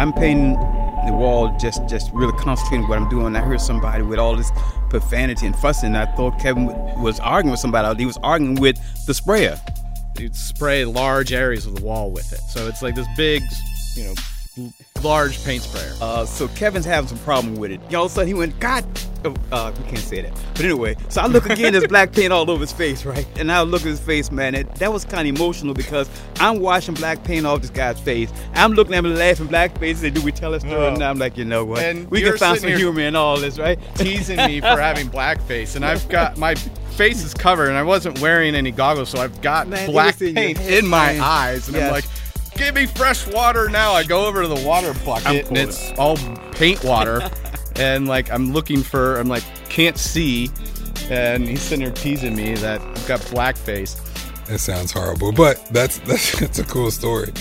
I'm painting the wall, just just really concentrating what I'm doing. I heard somebody with all this profanity and fussing. I thought Kevin was arguing with somebody. He was arguing with the sprayer. You'd spray large areas of the wall with it. So it's like this big, you know, large paint sprayer. Uh, so Kevin's having some problem with it. All of a sudden he went, God, oh, uh, we can't say that. But anyway, so I look again, there's black paint all over his face, right? And I look at his face, man. It, that was kind of emotional because I'm washing black paint off this guy's face. I'm looking at him laughing black faces. And do we tell a story? And I'm like, you know what? And we you're can find some humor in all this, right? teasing me for having blackface, and I've got my face is covered, and I wasn't wearing any goggles, so I've got Man, black in paint in my eyes, and I'm like, "Give me fresh water now!" I go over to the water bucket, and pulling. it's all paint water, and like I'm looking for, I'm like can't see, and he's sitting there teasing me that I've got blackface. That sounds horrible, but that's that's that's a cool story.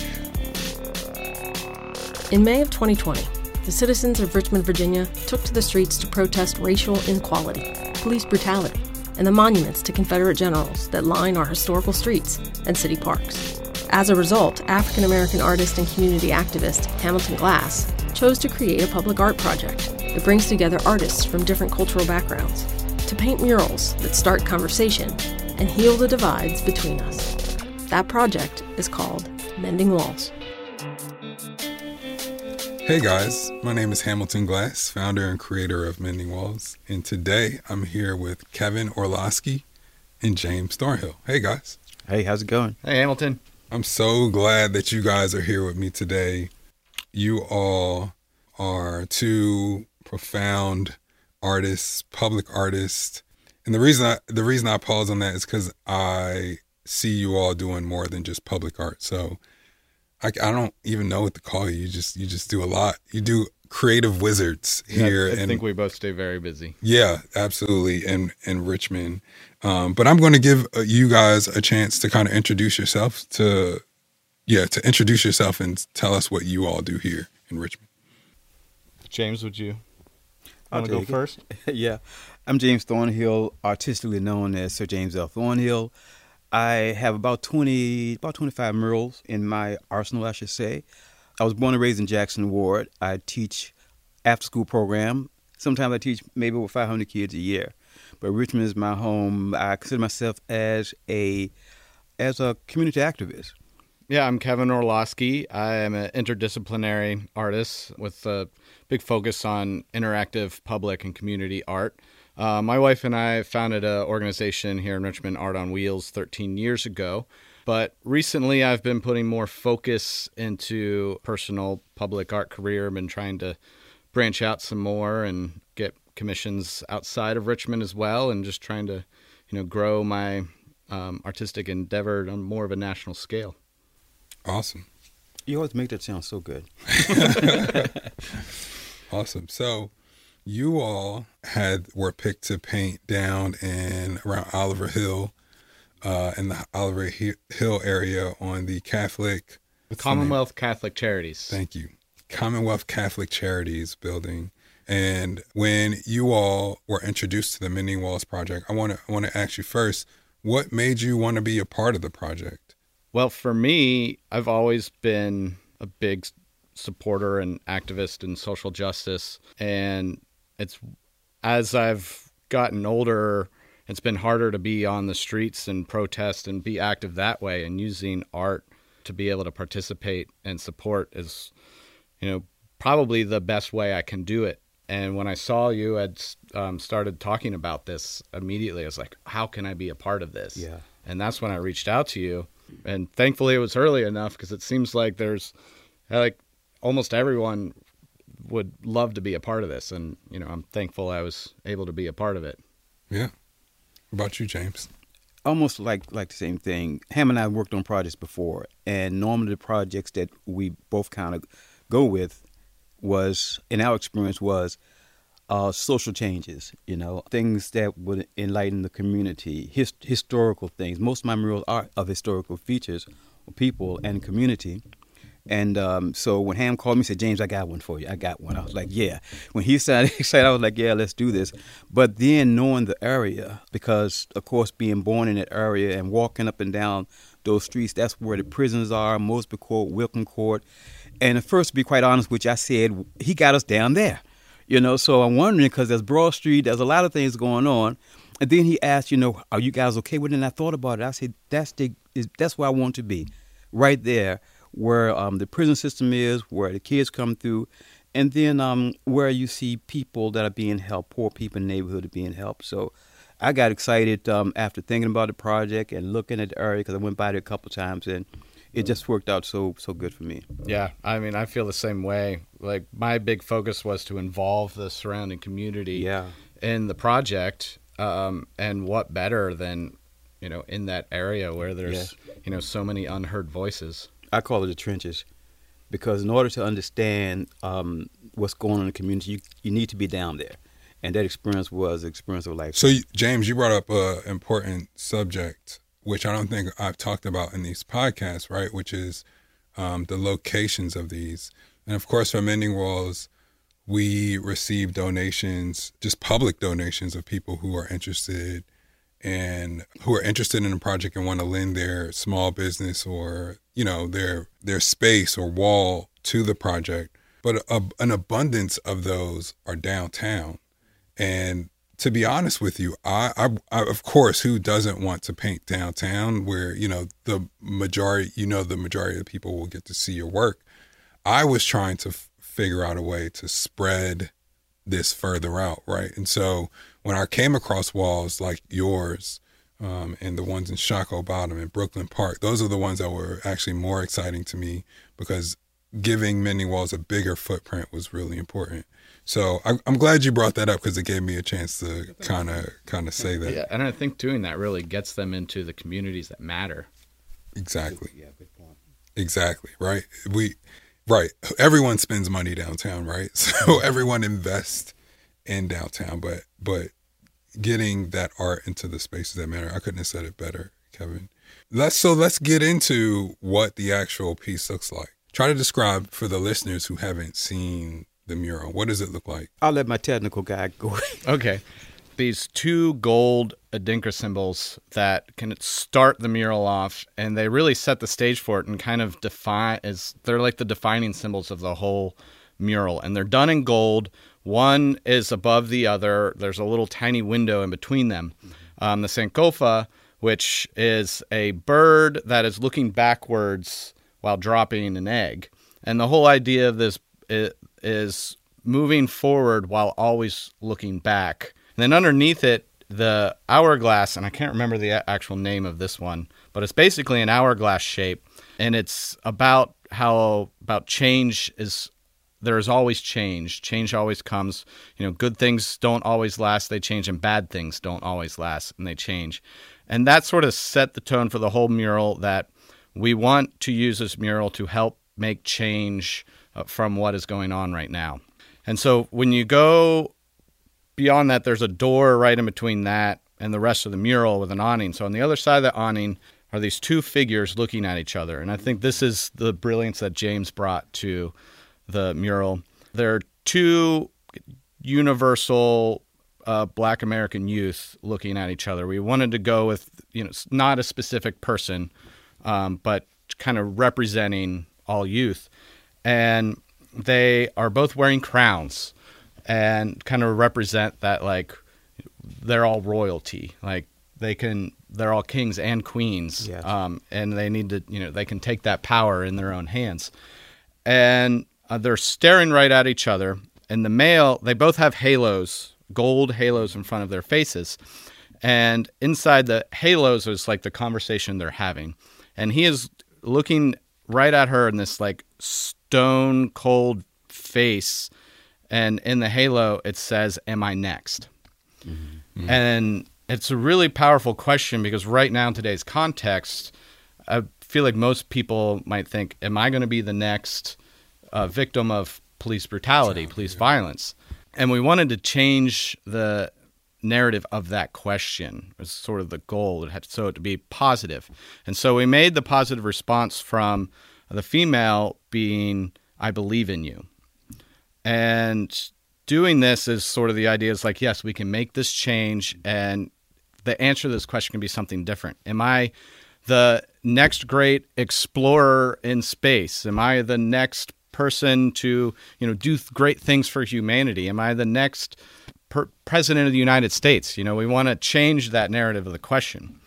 In May of 2020, the citizens of Richmond, Virginia took to the streets to protest racial inequality, police brutality, and the monuments to Confederate generals that line our historical streets and city parks. As a result, African American artist and community activist Hamilton Glass chose to create a public art project that brings together artists from different cultural backgrounds to paint murals that start conversation and heal the divides between us. That project is called Mending Walls. Hey guys, my name is Hamilton Glass, founder and creator of Mending Walls, and today I'm here with Kevin Orlowski and James Thornhill. Hey guys, Hey, how's it going? Hey Hamilton, I'm so glad that you guys are here with me today. You all are two profound artists, public artists, and the reason I, the reason I pause on that is because I see you all doing more than just public art. So I, I don't even know what to call you. You just you just do a lot. You do creative wizards here, I, I and think we both stay very busy. yeah, absolutely, in in Richmond. Um, but I'm going to give uh, you guys a chance to kind of introduce yourself to, yeah, to introduce yourself and tell us what you all do here in Richmond. James, would you I'll want to go it. first? yeah. I'm James Thornhill, artistically known as Sir James L. Thornhill. I have about 20, about 25 murals in my arsenal, I should say. I was born and raised in Jackson Ward. I teach after school program. Sometimes I teach maybe with 500 kids a year. But Richmond is my home. I consider myself as a as a community activist. Yeah, I'm Kevin Orlowski. I am an interdisciplinary artist with a big focus on interactive public and community art. Uh, my wife and I founded an organization here in Richmond, Art on Wheels, 13 years ago. But recently, I've been putting more focus into personal public art career. I've been trying to branch out some more and get commissions outside of Richmond as well, and just trying to, you know, grow my um, artistic endeavor on more of a national scale. Awesome, You always make that sound so good. awesome. So, you all had were picked to paint down in around Oliver Hill, uh, in the Oliver Hi- Hill area on the Catholic what's the? Commonwealth Catholic Charities. Thank you. Commonwealth Catholic Charities building. And when you all were introduced to the Mending Walls project, I want to I want to ask you first, what made you want to be a part of the project? Well, for me, I've always been a big supporter and activist in social justice. And it's as I've gotten older, it's been harder to be on the streets and protest and be active that way. And using art to be able to participate and support is, you know, probably the best way I can do it. And when I saw you had um, started talking about this immediately, I was like, how can I be a part of this? Yeah. And that's when I reached out to you. And thankfully, it was early enough because it seems like there's like almost everyone would love to be a part of this. And, you know, I'm thankful I was able to be a part of it. Yeah. What about you, James? almost like like the same thing. Ham and I worked on projects before, and normally the projects that we both kind of go with was, in our experience, was uh, social changes. You know, things that would enlighten the community, his, historical things. Most of my murals are of historical features, people and community. And um, so when Ham called me, and said, "James, I got one for you. I got one." I was like, "Yeah." When he sounded excited, I was like, "Yeah, let's do this." But then knowing the area, because of course being born in that area and walking up and down those streets. That's where the prisons are, Mosby Court, Whitcomb Court. And at first, to be quite honest you, I said he got us down there. You know, so I'm wondering because there's Broad Street, there's a lot of things going on. And then he asked, you know, are you guys okay with it? And I thought about it. I said, that's the that's where I want to be, right there where um, the prison system is, where the kids come through, and then um, where you see people that are being helped, poor people in the neighborhood are being helped. So I got excited um, after thinking about the project and looking at the area because I went by there a couple times and it just worked out so so good for me. Yeah, I mean, I feel the same way. Like my big focus was to involve the surrounding community Yeah. in the project, um, and what better than you know in that area where there's you know so many unheard voices. I call it the trenches because in order to understand um, what's going on in the community, you, you need to be down there. And that experience was an experience of life. So, you- James, you brought up an important subject, which I don't think I've talked about in these podcasts, right? Which is um, the locations of these. And of course, from Mending Walls, we receive donations, just public donations of people who are interested and who are interested in the project and want to lend their small business or you know their their space or wall to the project. But a, an abundance of those are downtown. And to be honest with you, I, I, I, of course, who doesn't want to paint downtown where, you know, the majority, you know, the majority of people will get to see your work. I was trying to f- figure out a way to spread this further out, right? And so when I came across walls like yours um, and the ones in Shockoe Bottom and Brooklyn Park, those are the ones that were actually more exciting to me because giving Mending Walls a bigger footprint was really important. So I, I'm glad you brought that up because it gave me a chance to kind of kind of say that Yeah, and I think doing that really gets them into the communities that matter. exactly, Yeah, good point. exactly, right? We, right? Everyone spends money downtown, right? So everyone invests in downtown, but but getting that art into the spaces that matter. I couldn't have said it better, Kevin. Let's so let's get into what the actual piece looks like. Try to describe for the listeners who haven't seen the mural. What does it look like? I'll let my technical guy go. Okay. These two gold Adinkra symbols that can start the mural off, and they really set the stage for it and kind of define as they're like the defining symbols of the whole mural. And they're done in gold. One is above the other. There's a little tiny window in between them. Um, the Sankofa, which is a bird that is looking backwards while dropping an egg. And the whole idea of this is moving forward while always looking back. And then underneath it, the hourglass, and I can't remember the actual name of this one, but it's basically an hourglass shape, and it's about how about change is there is always change. Change always comes. You know, good things don't always last, they change, and bad things don't always last, and they change. And that sort of set the tone for the whole mural that we want to use this mural to help make change uh, from what is going on right now. And so when you go beyond that, there's a door right in between that and the rest of the mural with an awning. So on the other side of the awning are these two figures looking at each other. And I think this is the brilliance that James brought to the mural. There are two universal uh, Black American youth looking at each other. We wanted to go with you know not a specific person, um, but kind of representing all youth, and they are both wearing crowns and kind of represent that like they're all royalty. Like they can they're all kings and queens Yes. um, and they need to you know they can take that power in their own hands. And uh, they're staring right at each other. And the male they both have halos gold halos in front of their faces. And inside the halos is like the conversation they're having and he is looking right at her in this like stone cold face. And in the halo it says am i next? And it's a really powerful question because right now in today's context i feel like most people might think am i going to be the next uh, victim of police brutality police violence? And we wanted to change the narrative of that question was sort of the goal it had so to be positive and so we made the positive response from the female being i believe in you and doing this is sort of the idea is like, yes, we can make this change. And the answer to this question can be something different. Am I the next great explorer in space? Am I the next person to you know do great things for humanity? Am I the next per- president of the United States? You know, we want to change that narrative of the question.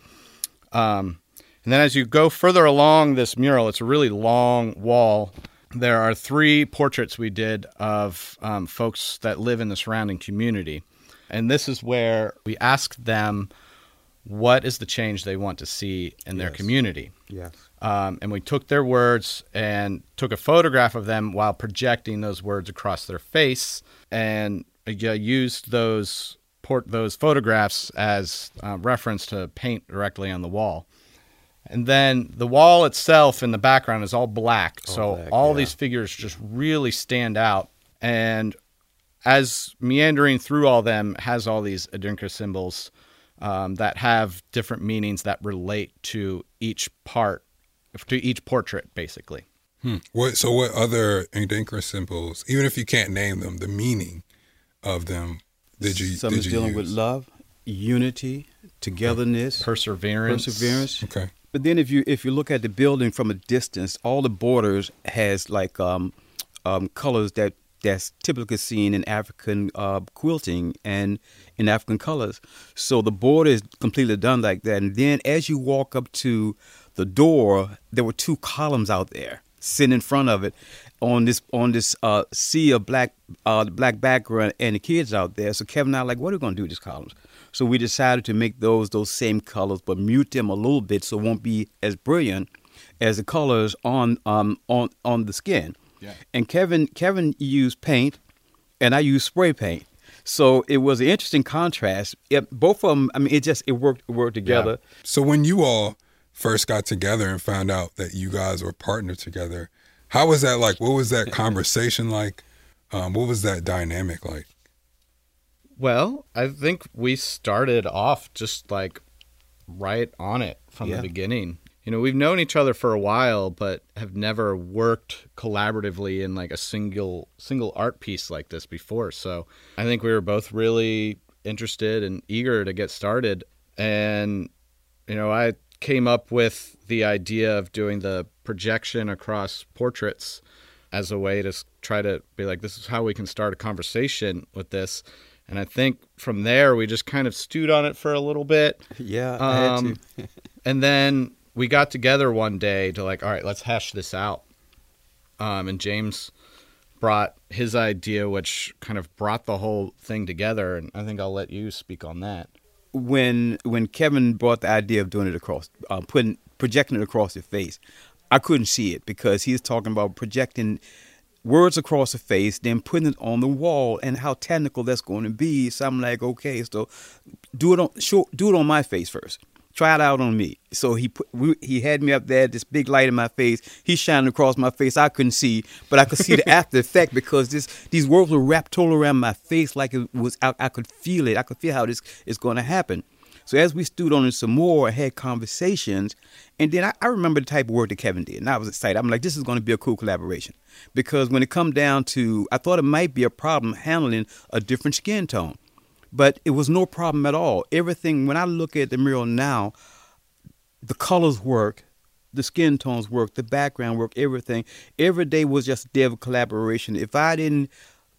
Um, and then as you go further along this mural, it's a really long wall. There are three portraits we did of um, folks that live in the surrounding community. And this is where we asked them what is the change they want to see in their community. Yes. Um, and we took their words and took a photograph of them while projecting those words across their face, and used those port those photographs as uh, reference to paint directly on the wall. And then the wall itself in the background is all black, so black, all yeah. these figures just really stand out. And as meandering through all them has all these Adinka symbols um, that have different meanings that relate to each part, to each portrait, basically. What? So, what other Adinkra symbols, even if you can't name them, the meaning of them, did you? Some did is you dealing use? with love, unity, togetherness, Perseverance. perseverance. Okay. But then if you if you look at the building from a distance, all the borders has like um, um, colors that that's typically seen in African uh, quilting and in African colors. So the border is completely done like that. And then as you walk up to the door, there were two columns out there sitting in front of it on this on this uh, sea of black uh, black background and the kids out there. So Kevin and I were like, what are we going to do with these columns? So we decided to make those those same colors, but mute them a little bit so it won't be as brilliant as the colors on um on on the skin. Yeah. And Kevin Kevin used paint, and I used spray paint. So it was an interesting contrast. It, both of them, I mean, it just it worked it worked together. So, when you all first got together and found out that you guys were partnered together, how was that like? What was that conversation like? Um, what was that dynamic like? Well, I think we started off just like right on it from Yeah. the beginning. You know, we've known each other for a while, but have never worked collaboratively in like a single single art piece like this before. So I think we were both really interested and eager to get started. And you know, I came up with the idea of doing the projection across portraits as a way to try to be like, this is how we can start a conversation with this. And I think from there, we just kind of stewed on it for a little bit. Yeah, I had Um, to. And then we got together one day to like, all right, let's hash this out. Um, and James brought his idea, which kind of brought the whole thing together. And I think I'll let you speak on that. when when Kevin brought the idea of doing it across, uh, putting projecting it across your face, I couldn't see it because he's talking about projecting words across the face, then putting it on the wall, and how technical that's going to be. So I'm like, okay, so do it on show, do it on my face first. Try it out on me. So he put we, he had me up there, this big light in my face. He's shining across my face. I couldn't see, but I could see the after effect because this these words were wrapped all around my face, like it was. I, I could feel it. I could feel how this is going to happen. So as we stewed on it some more, I had conversations, and then I, I remember the type of work that Kevin did, and I was excited. I'm like, this is going to be a cool collaboration because when it come down to, I thought it might be a problem handling a different skin tone, but it was no problem at all. Everything when I look at the mural now, the colors work, the skin tones work, the background work, everything. Every day was just a day of collaboration. If I didn't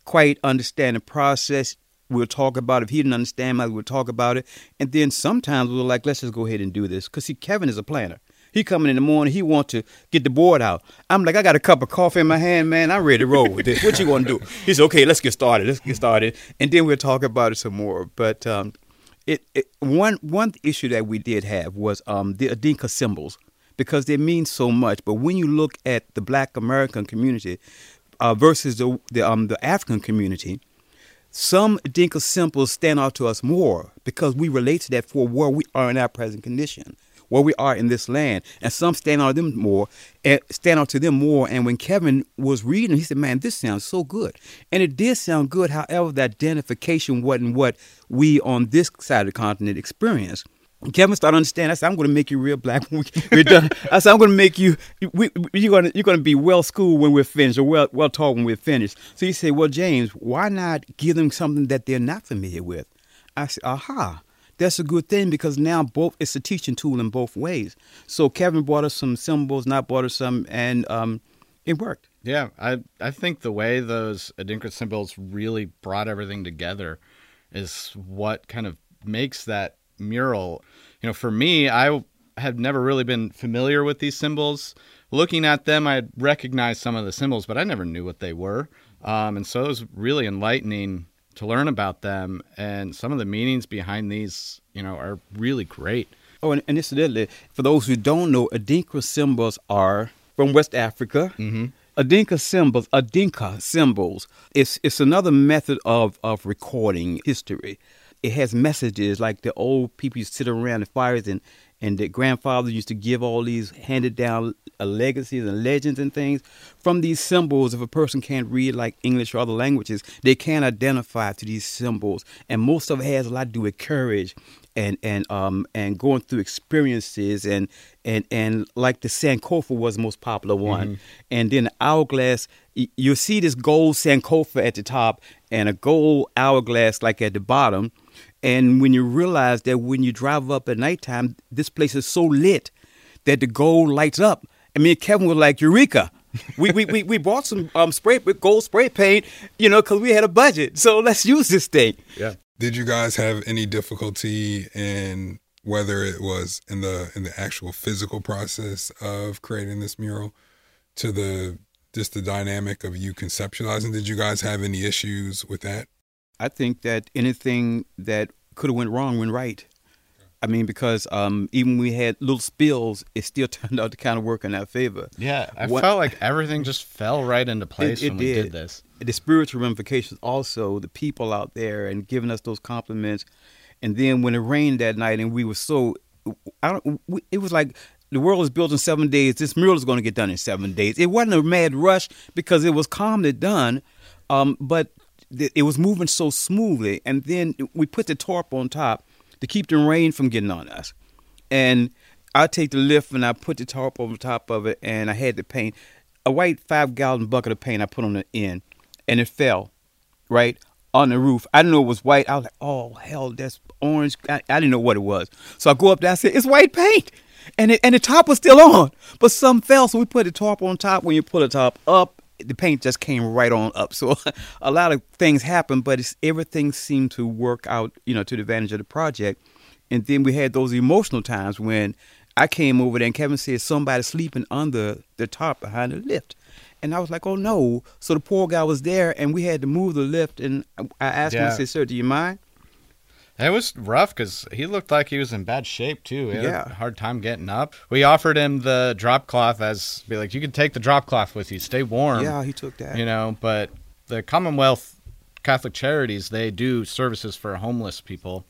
quite understand the process, we'll talk about it. If he didn't understand we'll talk about it. And then sometimes we're like, let's just go ahead and do this. Because see, Kevin is a planner. He coming in the morning, he want to get the board out. I'm like, I got a cup of coffee in my hand, man. I'm ready to roll with this. What you to do? He said, okay, let's get started. Let's get started. And then we'll talk about it some more. But um, it, it one one issue that we did have was um, the Adinka symbols because they mean so much. But when you look at the Black American community uh, versus the the, um, the African community, some Adinka symbols stand out to us more because we relate to that for where we are in our present condition, where we are in this land, and some stand out to them more, and stand out to them more. And when Kevin was reading, he said, "Man, this sounds so good," and it did sound good. However, the identification wasn't what we on this side of the continent experienced. Kevin started understanding. I said, "I'm going to make you real black when we- we're done." I said, "I'm going to make you. We, you're going to you're going to be well schooled when we're finished, or well well taught when we're finished." So he said, "Well, James, why not give them something that they're not familiar with?" I said, "Aha." that's a good thing because now both it's a teaching tool in both ways. So Kevin brought us some symbols, not brought us some, and um, it worked. Yeah, I I think the way those Adinkra symbols really brought everything together is what kind of makes that mural. You know, for me, I had never really been familiar with these symbols. Looking at them, I recognized some of the symbols, but I never knew what they were. Um, and so it was really enlightening to learn about them and some of the meanings behind these. You know, are really great. Oh, and, and incidentally, for those who don't know, Adinkra symbols are from West Africa. Mm-hmm. Adinka symbols, Adinka symbols. It's it's another method of of recording history. It has messages like the old people used to sit around the fires and and the grandfather used to give all these handed down uh, legacies and legends and things from these symbols. If a person can't read like English or other languages, they can identify to these symbols, and most of it has a lot to do with courage and and um and going through experiences and and and like the Sankofa was the most popular one, mm-hmm. and then the hourglass. You see this gold Sankofa at the top and a gold hourglass like at the bottom, and when you realize that when you drive up at nighttime, this place is so lit that the gold lights up. I mean, Kevin was like, Eureka! we, we, we, we bought some um, spray gold spray paint, you know, because we had a budget. So let's use this thing. Yeah. Did you guys have any difficulty in whether it was in the in the actual physical process of creating this mural to the just the dynamic of you conceptualizing? Did you guys have any issues with that? I think that anything that could have went wrong went right. I mean, because um, even we had little spills, it still turned out to kind of work in our favor. Yeah, I what, felt like everything just fell right into place it, it when we did. did this the spiritual ramifications also the people out there and giving us those compliments and then when it rained that night and we were so I don't we, it was like the world is built in seven days this mural is going to get done in seven days it wasn't a mad rush because it was calmly done um, but it was moving so smoothly and then we put the tarp on top to keep the rain from getting on us and I take the lift and I put the tarp over top of it and I had the paint a white five gallon bucket of paint I put on the end and it fell right on the roof. I didn't know it was white. I was like, oh hell, that's orange. I, I didn't know what it was. So I go up there. I said, it's white paint, and it, and the top was still on, but some fell. So we put the tarp on top. When you pull the top up, the paint just came right on up. So a lot of things happened, but it's, everything seemed to work out, you know, to the advantage of the project. And then we had those emotional times when I came over there and Kevin said somebody sleeping under the top behind the lift. And I was like, oh no. So the poor guy was there and we had to move the lift. And I asked yeah. him, I said, sir, do you mind? It was rough because he looked like he was in bad shape too. He yeah, hard time getting up. We offered him the drop cloth as be like, you can take the drop cloth with you, stay warm. Yeah, he took that. You know, but the Commonwealth Catholic Charities they do services for homeless people,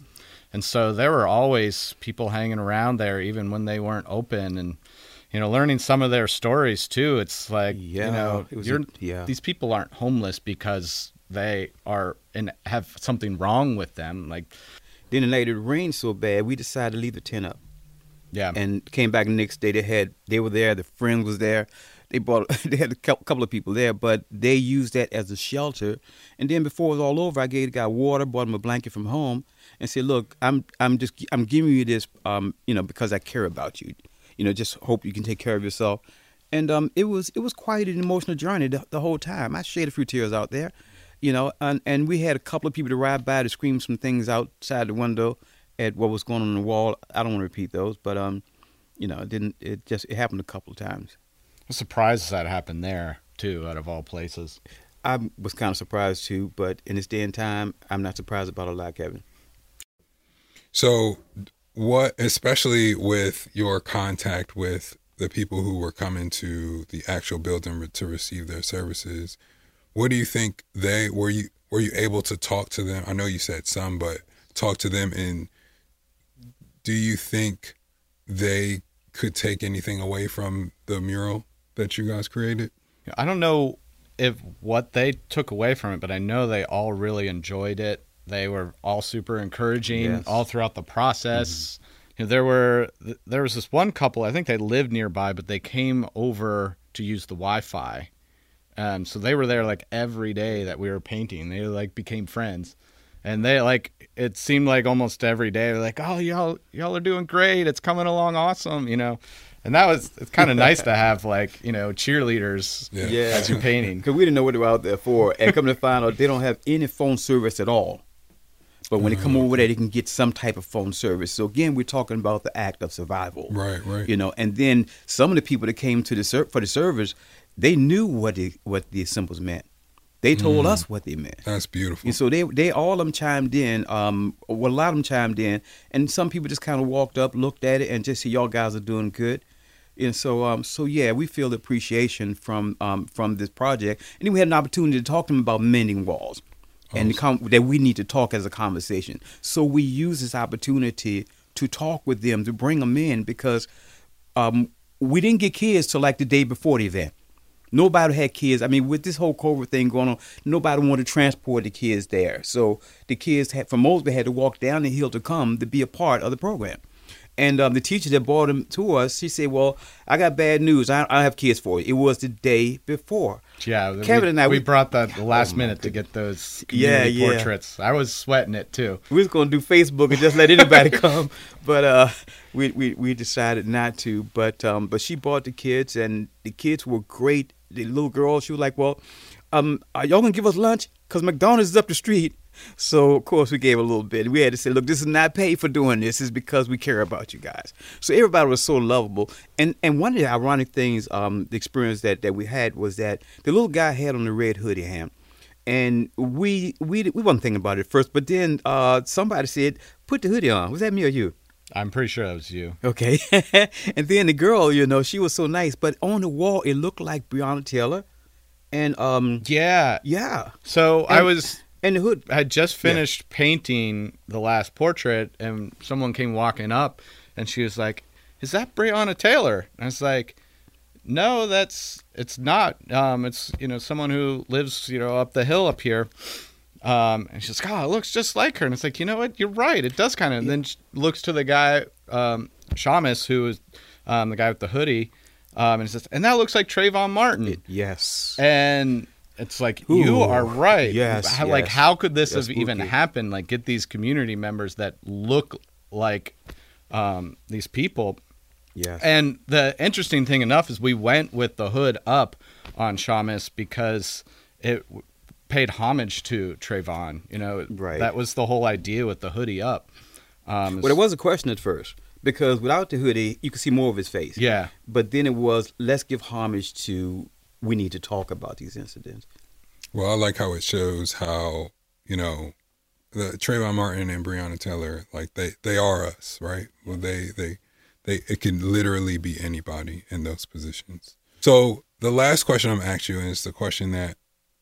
and so there were always people hanging around there even when they weren't open and you know, learning some of their stories too. It's like, yeah, you know, you're, a, yeah. these people aren't homeless because they are and have something wrong with them. Like, then the night it rained so bad, we decided to leave the tent up. Yeah, and came back the next day. They had they were there. The friend was there. They brought they had a couple of people there, but they used that as a shelter. And then before it was all over, I gave the guy water, bought him a blanket from home, and said, "Look, I'm I'm just I'm giving you this, um, you know, because I care about you you know, just hope you can take care of yourself. And um, it was it was quite an emotional journey the, the whole time. I shed a few tears out there, you know, and, and we had a couple of people to ride by to scream some things outside the window at what was going on, on the wall. I don't want to repeat those, but um, you know, it didn't. It just it happened a couple of times. I'm surprised that happened there too, out of all places. I was kind of surprised too, but in this day and time, I'm not surprised about a lot, Kevin. So, what especially with your contact with the people who were coming to the actual building to receive their services what do you think they were you were you able to talk to them i know you said some but talk to them and do you think they could take anything away from the mural that you guys created i don't know if what they took away from it but i know they all really enjoyed it they were all super encouraging yes. all throughout the process. Mm-hmm. You know, there were there was this one couple. I think they lived nearby, but they came over to use the Wi-Fi. Um, so they were there like every day that we were painting. They like became friends, and they like it seemed like almost every day they're like, "Oh, y'all y'all are doing great. It's coming along awesome," you know. And that was it's kind of nice to have like you know cheerleaders Yeah. Yeah. as you're painting. Because we didn't know what they were out there for. And come to find out, they don't have any phone service at all. But when they come over there, they can get some type of phone service. So again, we're talking about the act of survival. Right, right. You know, and then some of the people that came to the ser- for the service, they knew what the what the symbols meant. They told us what they meant. That's beautiful. And so they they all of them chimed in. Um, well, a lot of them chimed in, and some people just kind of walked up, looked at it, and just said, "Y'all guys are doing good." And so, um, so yeah, we feel the appreciation from um, from this project, and then we had an opportunity to talk to them about mending walls, and com- that we need to talk as a conversation. So we use this opportunity to talk with them to bring them in because um, we didn't get kids till like the day before the event. Nobody had kids. I mean, with this whole COVID thing going on, nobody wanted to transport the kids there. So the kids had, from Mosby had to walk down the hill to come to be a part of the program. And um, the teacher that brought them to us, she said, "Well, I got bad news. I, I have kids for you. It was the day before." Yeah, Kevin we, and I, we we- brought that the last Oh, my minute to get those Yeah, community yeah. portraits. I was sweating it too. we was gonna do Facebook and just let anybody come, but uh, we, we we decided not to. But um, but she brought the kids, and the kids were great. The little girl, she was like, "Well, um, are y'all gonna give us lunch? Cause McDonald's is up the street." So of course we gave a little bit. We had to say, "Look, this is not paid for doing this. It's because we care about you guys." So everybody was so lovable. And and one of the ironic things, um, the experience that that we had was that the little guy had on the red hoodie, ham and we we we wasn't thinking about it first, but then uh, somebody said, "Put the hoodie on." Was that me or you? I'm pretty sure that was you. Okay. and then the girl, you know, she was so nice, but on the wall it looked like Breonna Taylor, and um, Yeah. yeah, So I was and the hood. I had just finished painting the last portrait, and someone came walking up, and she was like, "Is that Breonna Taylor?" And I was like, "No, that's it's not. Um, it's you know someone who lives you know up the hill up here." Um, and she's like, "Oh, it looks just like her." And it's like, you know what? You're right. It does kind of. And then she looks to the guy, um, Shamus, who is um, the guy with the hoodie, um, and says, "And that looks like Trayvon Martin." Yes. and it's like you are right. yes, How, Like, how could this That's have even happened? Like, get these community members that look like um, these people. Yes. And the interesting thing enough is we went with the hood up on Shamus because it paid homage to Trayvon. You know, Right. that was the whole idea with the hoodie up. Um, well, it was a question at first because without the hoodie, you could see more of his face. Yeah. But then it was, let's give homage to. We need to talk about these incidents. Well, I like how it shows how you know the Trayvon Martin and Breonna Taylor, like they they are us, right? Well, they they they it can literally be anybody in those positions. So the last question I'm asking you is the question that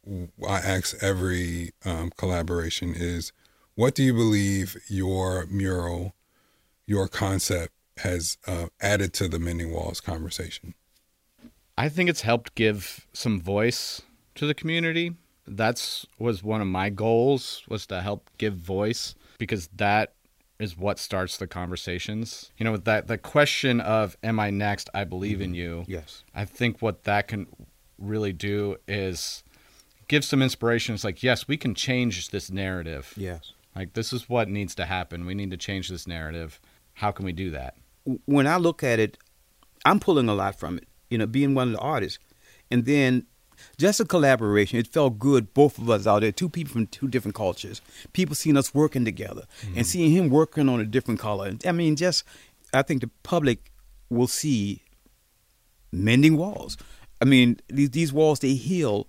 I ask every um, collaboration is, what do you believe your mural, your concept has uh, added to the Mending Walls conversation? I think it's helped give some voice to the community. That's was one of my goals was to help give voice because that is what starts the conversations. You know, that the question of am I next? I believe in you. Yes. I think what that can really do is give some inspiration. It's like, yes, we can change this narrative. Yes. Like this is what needs to happen. We need to change this narrative. How can we do that? when I look at it, I'm pulling a lot from it. You know, being one of the artists, and then just a collaboration. It felt good, both of us out there, two people from two different cultures, people seeing us working together, and mm-hmm. seeing him working on a different color. I mean, just I think the public will see mending walls. I mean, these these walls they heal.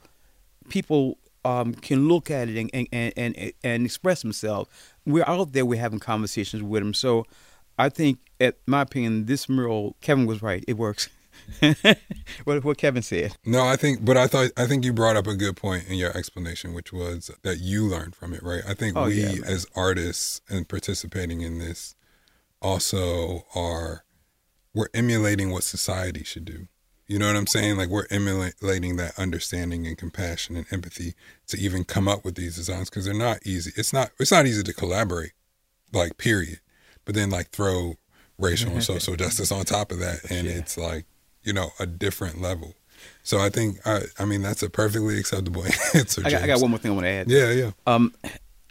People um, can look at it and and, and and express themselves. We're out there. We're having conversations with them. So, I think, at my opinion, this mural. Kevin was right. It works. what what Kevin said. No, I think, but I thought I think you brought up a good point in your explanation, which was that you learned from it, right? I think Oh, we yeah, as artists and participating in this also are we're emulating what society should do. You know what I'm saying? Like we're emulating that understanding and compassion and empathy to even come up with these designs because they're not easy. It's not it's not easy to collaborate, like period. But then like throw racial and social justice on top of that, and Yeah. it's like you know a different level. So I think I I mean that's a perfectly acceptable answer. I got, I got one more thing I want to add. Yeah, yeah. Um,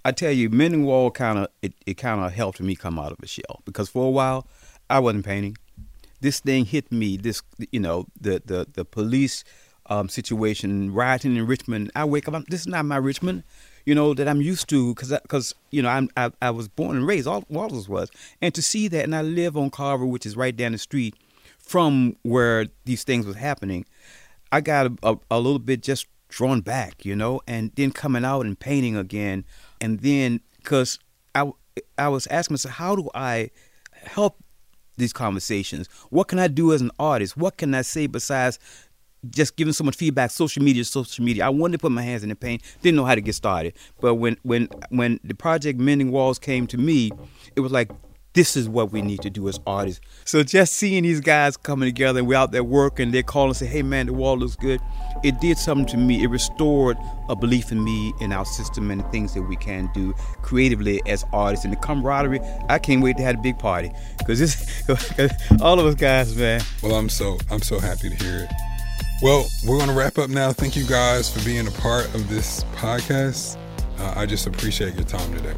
I tell you, Mending Wall kind of it, it kind of helped me come out of a shell because for a while I wasn't painting. This thing hit me. This you know the the the police um, situation rioting in Richmond. I wake up. I'm, this is not my Richmond, you know that I'm used to because because you know I'm, I I was born and raised. All Walters was, and to see that, and I live on Carver, which is right down the street from where these things was happening. I got a, a, a little bit just drawn back, you know, and then coming out and painting again, and then because I I was asking myself, how do I help these conversations? What can I do as an artist? What can I say besides just giving so much feedback, social media, social media. I wanted to put my hands in the paint, didn't know how to get started. But when when when the project Mending Walls came to me, it was like this is what we need to do as artists. So just seeing these guys coming together and we're out there working, they call and say, "Hey man, the wall looks good." It did something to me. It restored a belief in me, in our system, and the things that we can do creatively as artists. And the camaraderie, I can't wait to have a big party because this, all of us guys, man. Well, I'm so I'm so happy to hear it. Well, we're going to wrap up now. Thank you guys for being a part of this podcast. Uh, I just appreciate your time today.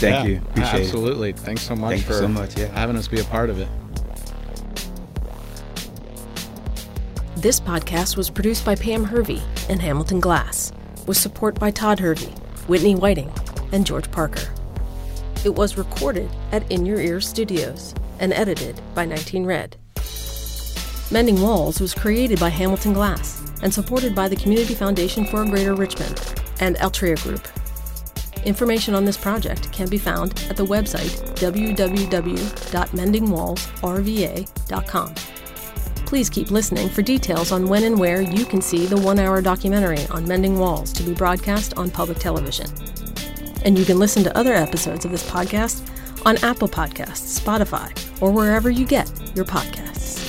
Thank yeah, you. Appreciate absolutely. It. Thanks so much Thank for so much, yeah. having us be a part of it. This podcast was produced by Pam Hervey and Hamilton Glass, with support by Todd Hervey, Whitney Whiting, and George Parker. It was recorded at In Your Ear Studios and edited by 19 Red. Mending Walls was created by Hamilton Glass and supported by the Community Foundation for a Greater Richmond and Altria Group. Information on this project can be found at the website www.mendingwallsrva.com. Please keep listening for details on when and where you can see the one hour documentary on Mending Walls to be broadcast on public television. And you can listen to other episodes of this podcast on Apple Podcasts, Spotify, or wherever you get your podcasts.